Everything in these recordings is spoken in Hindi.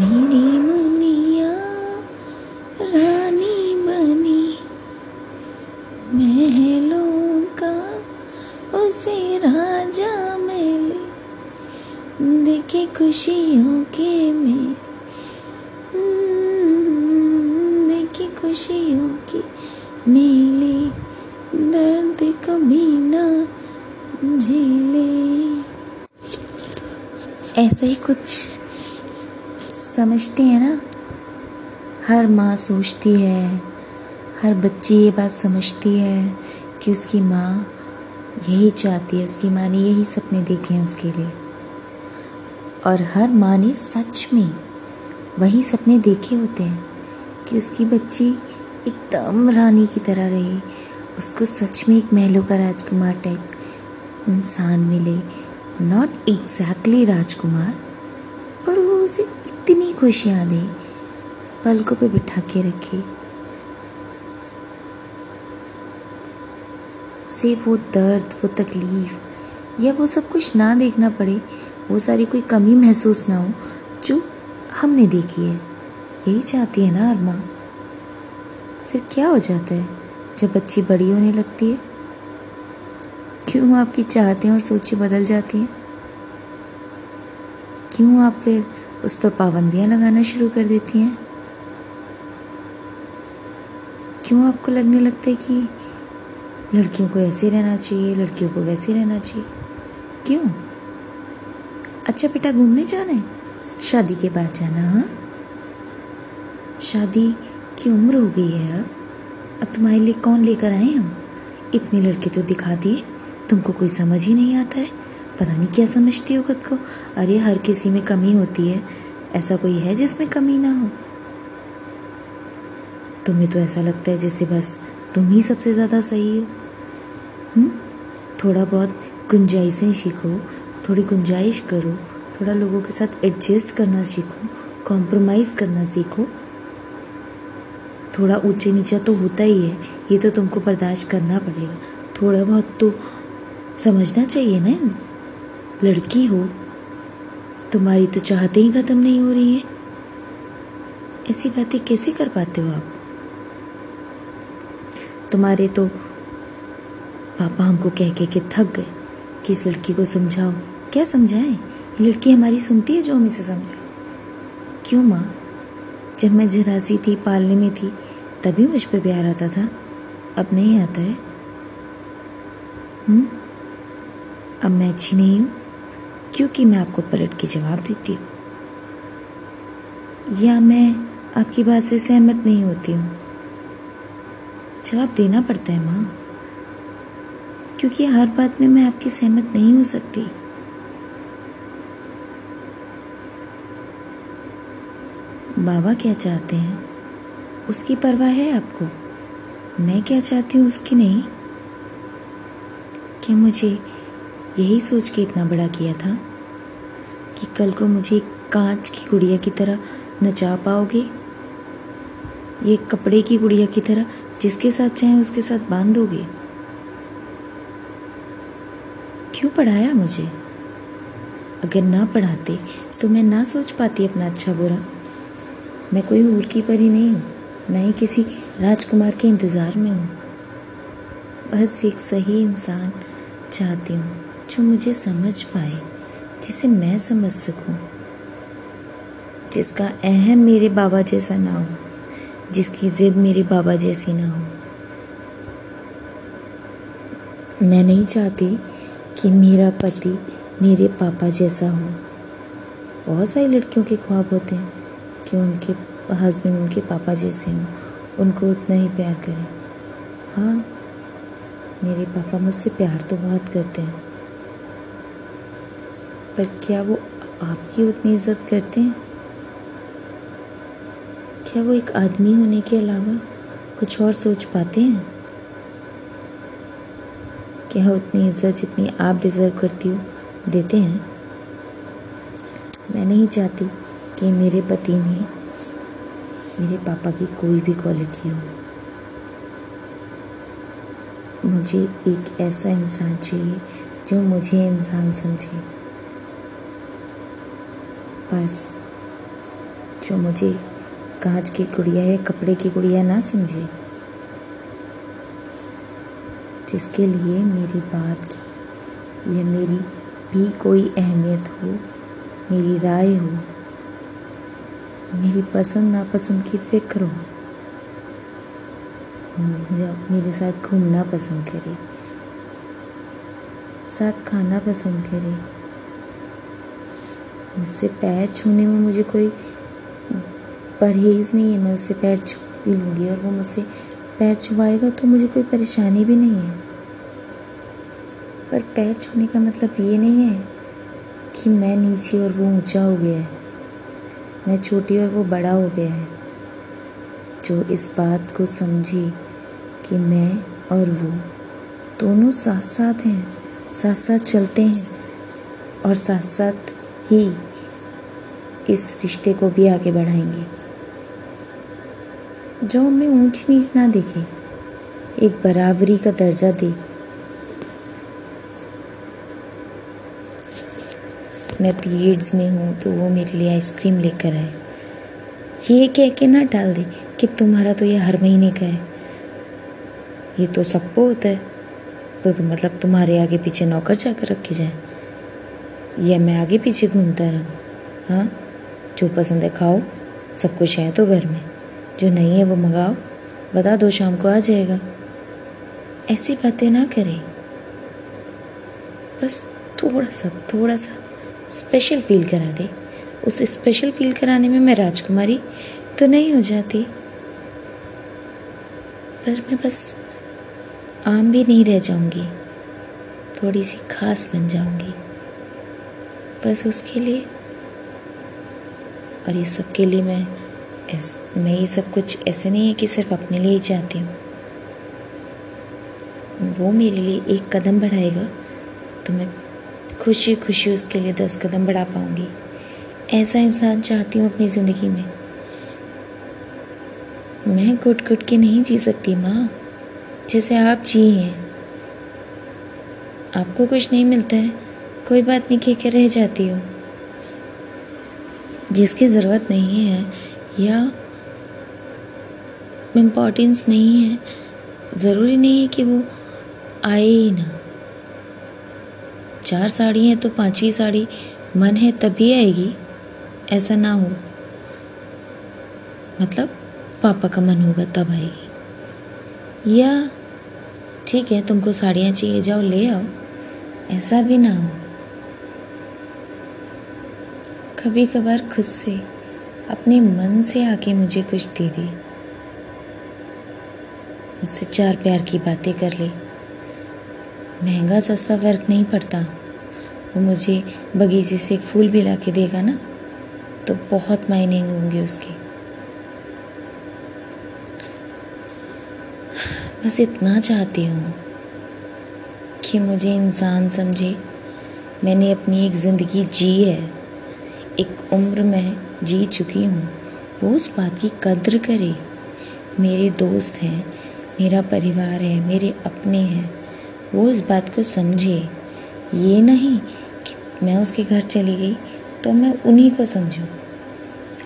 मेरी मुनिया, रानी बनी महलों का उसे राजा मिले। देखे खुशियों के में। देखे खुशियों के मेले। दर्द कभी ना झेले। ऐसे ही कुछ समझते हैं ना? हर माँ सोचती है, हर बच्ची ये बात समझती है कि उसकी माँ यही चाहती है, उसकी माँ ने यही सपने देखे हैं उसके लिए। और हर माँ ने सच में वही सपने देखे होते हैं कि उसकी बच्ची एकदम रानी की तरह रहे, उसको सच में एक महलों का राजकुमार टाइप इंसान मिले। नॉट एग्जैक्टली राजकुमार, पर वो उसे इतनी खुशियाँ दे पलकों पे बिठा के रखे। से वो दर्द, वो तकलीफ़, या वो सब कुछ ना देखना पड़े, वो सारी कोई कमी महसूस ना हो, जो हमने देखी है। यही चाहती है ना हर माँ फिर क्या हो जाता है, जब बच्ची बड़ी होने लगती है? क्यों आपकी चाहते और सोचें बदल जाती हैं? क्यों आप फिर उस पर पाबंदियाँ लगाना शुरू कर देती हैं। क्यों आपको लगने लगता है कि लड़कियों को ऐसे रहना चाहिए, लड़कियों को वैसे रहना चाहिए? क्यों? अच्छा बेटा घूमने जाना है? शादी के बाद जाना हाँ? शादी की उम्र हो गई है अब। अब तुम्हारे लिए कौन लेकर आए हम? इतने लड़के तो दिखा दिए, तुमको कोई समझ ही नहीं आता है। पता नहीं क्या समझती हो खुद को? अरे, हर किसी में कमी होती है। ऐसा कोई है जिसमें कमी ना हो? तुम्हें तो ऐसा लगता है जैसे बस तुम ही सबसे ज़्यादा सही हो। हुँ? थोड़ा बहुत गुंजाइशें सीखो, थोड़ी गुंजाइश करो, थोड़ा लोगों के साथ एडजस्ट करना सीखो कॉम्प्रोमाइज़ करना सीखो। थोड़ा ऊँचे नीचा तो होता ही है, ये तो तुमको बर्दाश्त करना पड़ेगा। थोड़ा बहुत तो समझना चाहिए ना लड़की हो, तुम्हारी तो चाहते ही ख़त्म नहीं हो रही है। ऐसी बातें कैसे कर पाते हो आप? तुम्हारे तो पापा हमको कह के के थक गए कि इस लड़की को समझाओ। क्या समझाएँ? ये लड़की हमारी सुनती है जो हम इसे समझाए। क्यों माँ? जब मैं जरासी थी, पालने में थी, तभी मुझ पर प्यार आता था। अब नहीं आता है। हुँ? अब मैं अच्छी नहीं हूँ। क्योंकि मैं आपको पलट के जवाब देती हूँ। या मैं आपकी बात से सहमत नहीं होती हूँ? जवाब देना पड़ता है, माँ। क्योंकि हर बात में मैं आपकी सहमत नहीं हो सकती। बाबा क्या चाहते हैं? उसकी परवाह है आपको। मैं क्या चाहती हूँ उसकी नहीं? क्या मुझे यही सोच के इतना बड़ा किया था? कि कल को मुझे कांच की गुड़िया की तरह नचा पाओगे? ये कपड़े की गुड़िया की तरह जिसके साथ चाहे उसके साथ बाँध दोगे क्यों पढ़ाया मुझे? अगर ना पढ़ाते तो मैं ना सोच पाती अपना अच्छा बुरा। मैं कोई हूर की परी नहीं हूँ, ना ही किसी राजकुमार के इंतज़ार में हूँ। बस एक सही इंसान चाहती हूँ, जो मुझे समझ पाए। जिसे मैं समझ सकूँ, जिसका अहम मेरे बाबा जैसा ना हो, जिसकी ज़िद मेरे बाबा जैसी ना हो। मैं नहीं चाहती कि मेरा पति मेरे पापा जैसा हो। बहुत सारी लड़कियों के ख्वाब होते हैं कि उनके हस्बैंड उनके पापा जैसे हों, उनको उतना ही प्यार करें। हाँ मेरे पापा मुझसे प्यार तो बहुत करते हैं। पर क्या वो आपकी उतनी इज़्ज़त करते हैं? क्या वो एक आदमी होने के अलावा कुछ और सोच पाते हैं? क्या उतनी इज़्ज़त जितनी आप डिज़र्व करती हो, देते हैं? मैं नहीं चाहती कि मेरे पति में, मेरे पापा की कोई भी क्वालिटी हो। मुझे एक ऐसा इंसान चाहिए जो मुझे इंसान समझे। बस। जो मुझे कांच की गुड़िया या कपड़े की गुड़िया ना समझे, जिसके लिए मेरी बात की, या मेरी भी कोई अहमियत हो, मेरी राय हो, मेरी पसंद नापसंद की फ़िक्र हो मेरे साथ घूमना पसंद करे, साथ खाना पसंद करे। मुझसे पैर छूने में मुझे कोई परहेज़ नहीं है। मैं उससे पैर छू भी लूँगी और वो मुझसे पैर छुआएगा तो मुझे कोई परेशानी भी नहीं है। पर पैर छूने का मतलब ये नहीं है कि मैं नीचे और वो ऊँचा हो गया है। मैं छोटी और वो बड़ा हो गया है। जो इस बात को समझे कि मैं और वो दोनों साथ साथ हैं साथ साथ चलते हैं और साथ साथ ही इस रिश्ते को भी आगे बढ़ाएँगे। जो हमें ऊंच नीच ना देखे एक बराबरी का दर्जा दे। मैं पीरियड्स में हूँ तो वो मेरे लिए आइसक्रीम लेकर आए। ये कह के ना डाल दे कि तुम्हारा तो ये हर महीने का है। ये तो सबको होता है। तो, तो मतलब तुम्हारे आगे पीछे नौकर चाकर रखे जाए। या मैं आगे पीछे घूमता रहूँ हाँ? जो पसंद है, खाओ, सब कुछ है तो घर में। जो नहीं है वो मंगाओ, बता दो शाम को आ जाएगा। ऐसी बातें ना करें। बस थोड़ा सा थोड़ा सा स्पेशल फील करा दे। उस स्पेशल फील कराने में मैं राजकुमारी तो नहीं हो जाती। पर मैं बस आम भी नहीं रह जाऊँगी। थोड़ी सी खास बन जाऊँगी। बस उसके लिए और ये सब के लिए मैं ऐस, मैं ये सब कुछ ऐसे नहीं है कि सिर्फ़ अपने लिए ही चाहती हूँ। वो मेरे लिए एक कदम बढ़ाएगा तो मैं खुशी खुशी उसके लिए दस कदम बढ़ा पाऊँगी। ऐसा इंसान चाहती हूँ अपनी ज़िंदगी में। मैं घुट घुट के नहीं जी सकती माँ। जैसे आप जी हैं। आपको कुछ नहीं मिलता है। कोई बात नहीं कह के रह जाती हो। जिसकी ज़रूरत नहीं है या इम्पोर्टेंस नहीं है, ज़रूरी नहीं है कि वो आए ही ना। चार साड़ी हैं तो पांचवी साड़ी मन है तभी आएगी, ऐसा ना हो। मतलब पापा का मन होगा तब आएगी। या ठीक है, तुमको साड़ियाँ चाहिए, जाओ ले आओ, ऐसा भी ना हो। कभी कभार खुद से, अपने मन से आके मुझे कुछ दे दे। उससे चार प्यार की बातें कर ले। महँगा सस्ता फ़र्क नहीं पड़ता। वो मुझे बगीचे से एक फूल भी ला के देगा ना तो बहुत मायने होंगे उसके। बस इतना चाहती हूँ कि मुझे इंसान समझे, मैंने अपनी एक ज़िंदगी जी है। एक उम्र में जी चुकी हूँ। वो उस बात की कद्र करे। मेरे दोस्त हैं, मेरा परिवार है, मेरे अपने हैं। वो इस बात को समझे। ये नहीं कि मैं उसके घर चली गई तो मैं उन्हीं को समझूं।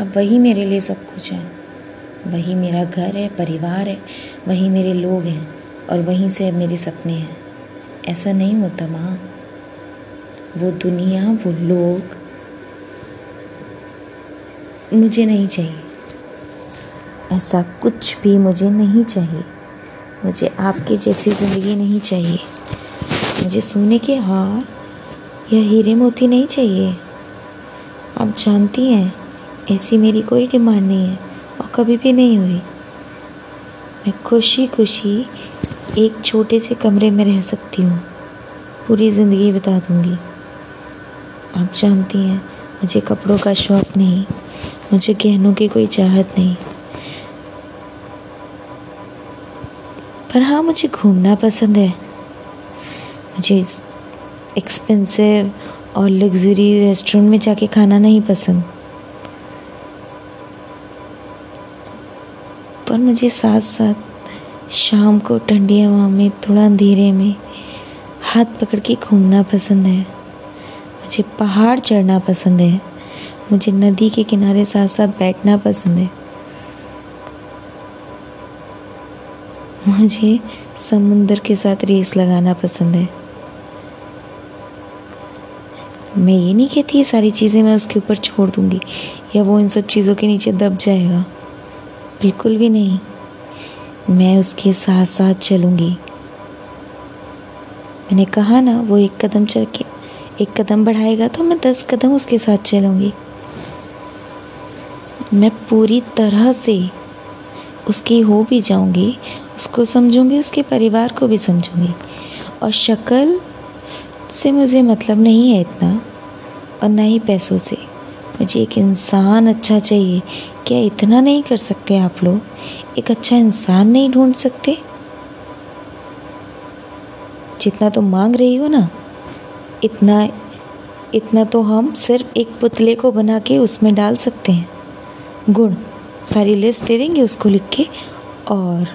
अब वही मेरे लिए सब कुछ है। वही मेरा घर है, परिवार है, वही मेरे लोग हैं, और वहीं से मेरे सपने हैं। ऐसा नहीं होता माँ। वो दुनिया, वो लोग मुझे नहीं चाहिए। ऐसा कुछ भी मुझे नहीं चाहिए। मुझे आपकी जैसी ज़िंदगी नहीं चाहिए। मुझे सोने के हार या हीरे मोती नहीं चाहिए। आप जानती हैं, ऐसी मेरी कोई डिमांड नहीं है और कभी भी नहीं हुई। मैं खुशी खुशी एक छोटे से कमरे में रह सकती हूँ। पूरी ज़िंदगी बिता दूँगी। आप जानती हैं, मुझे कपड़ों का शौक़ नहीं। मुझे गहनों की कोई चाहत नहीं। पर हाँ मुझे घूमना पसंद है। मुझे एक्सपेंसिव और लग्जरी रेस्टोरेंट में जाके खाना नहीं पसंद। पर मुझे साथ साथ शाम को ठंडी हवा में, थोड़ा अंधेरे में, हाथ पकड़ के घूमना पसंद है। मुझे पहाड़ चढ़ना पसंद है। मुझे नदी के किनारे साथ साथ बैठना पसंद है। मुझे समुंदर के साथ रेस लगाना पसंद है। मैं ये नहीं कहती ये सारी चीज़ें मैं उसके ऊपर छोड़ दूँगी, या वो इन सब चीज़ों के नीचे दब जाएगा। बिल्कुल भी नहीं। मैं उसके साथ साथ चलूँगी। मैंने कहा ना, वो एक कदम चल के, एक कदम बढ़ाएगा तो मैं दस कदम उसके साथ चलूँगी। मैं पूरी तरह से उसकी हो भी जाऊँगी, उसको समझूँगी, उसके परिवार को भी समझूँगी। और शक्ल से मुझे मतलब नहीं है इतना, और ना ही पैसों से। मुझे एक इंसान अच्छा चाहिए। क्या इतना नहीं कर सकते आप लोग? एक अच्छा इंसान नहीं ढूंढ सकते? जितना तो मांग रही हो ना, इतना इतना तो हम सिर्फ़ एक पुतले को बना के उसमें डाल सकते हैं। गुण। सारी लिस्ट दे देंगे उसको लिख के और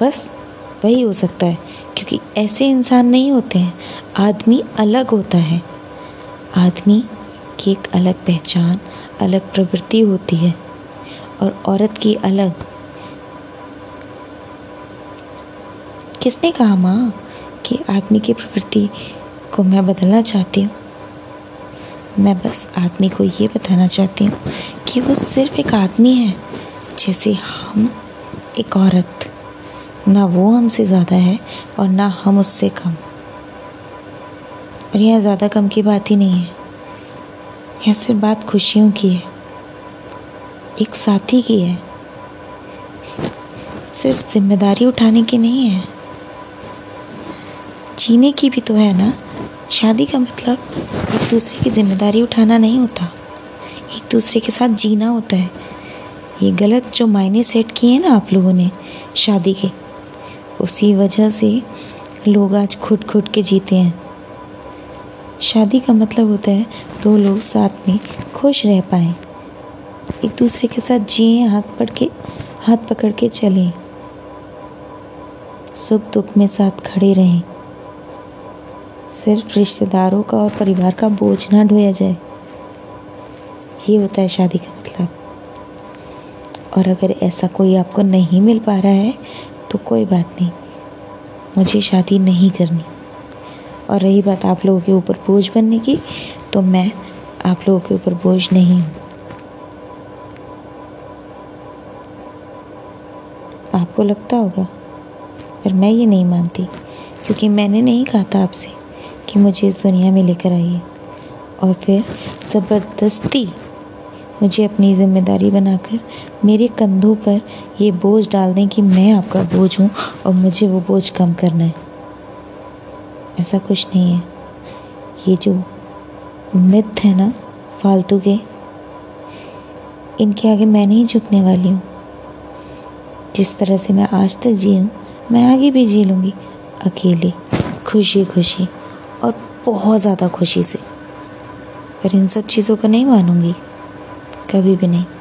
बस वही हो सकता है। क्योंकि ऐसे इंसान नहीं होते हैं। आदमी अलग होता है। आदमी की एक अलग पहचान, अलग प्रवृत्ति होती है। और औरत की अलग। किसने कहा माँ कि आदमी की प्रवृत्ति को मैं बदलना चाहती हूँ? मैं बस आदमी को ये बताना चाहती हूँ कि वो सिर्फ़ एक आदमी है, जैसे हम, एक औरत। ना वो हमसे ज़्यादा है और ना हम उससे कम। और यह ज़्यादा कम की बात ही नहीं है। यह सिर्फ़ बात खुशियों की है। एक साथी की है। सिर्फ़ ज़िम्मेदारी उठाने की नहीं है। जीने की भी तो है ना। शादी का मतलब एक दूसरे की ज़िम्मेदारी उठाना नहीं होता। एक दूसरे के साथ जीना होता है। ये गलत जो मायने सेट किए हैं ना आप लोगों ने शादी के, उसी वजह से लोग आज खुट खुट के जीते हैं। शादी का मतलब होता है दो लोग साथ में खुश रह पाए, एक दूसरे के साथ जिए, हाथ पढ़ के, हाथ पकड़ के चलें, सुख दुख में साथ खड़े रहें। सिर्फ़ रिश्तेदारों का और परिवार का बोझ ना ढोया जाए। ये होता है शादी का मतलब। और अगर ऐसा कोई आपको नहीं मिल पा रहा है तो कोई बात नहीं। मुझे शादी नहीं करनी। और रही बात आप लोगों के ऊपर बोझ बनने की तो मैं आप लोगों के ऊपर बोझ नहीं हूँ। आपको लगता होगा, पर मैं ये नहीं मानती, क्योंकि मैंने नहीं कहा था आपसे कि मुझे इस दुनिया में लेकर आइए। और फिर ज़बरदस्ती मुझे अपनी ज़िम्मेदारी बनाकर मेरे कंधों पर ये बोझ डाल दें कि मैं आपका बोझ हूँ और मुझे वो बोझ कम करना है। ऐसा कुछ नहीं है। ये जो मिथ है ना, फालतू के, इनके आगे मैं नहीं झुकने वाली हूँ। जिस तरह से मैं आज तक जी हूँ, मैं आगे भी जी लूँगी, अकेले, खुशी खुशी और बहुत ज़्यादा खुशी से। पर इन सब चीज़ों को नहीं मानूँगी। कभी भी नहीं।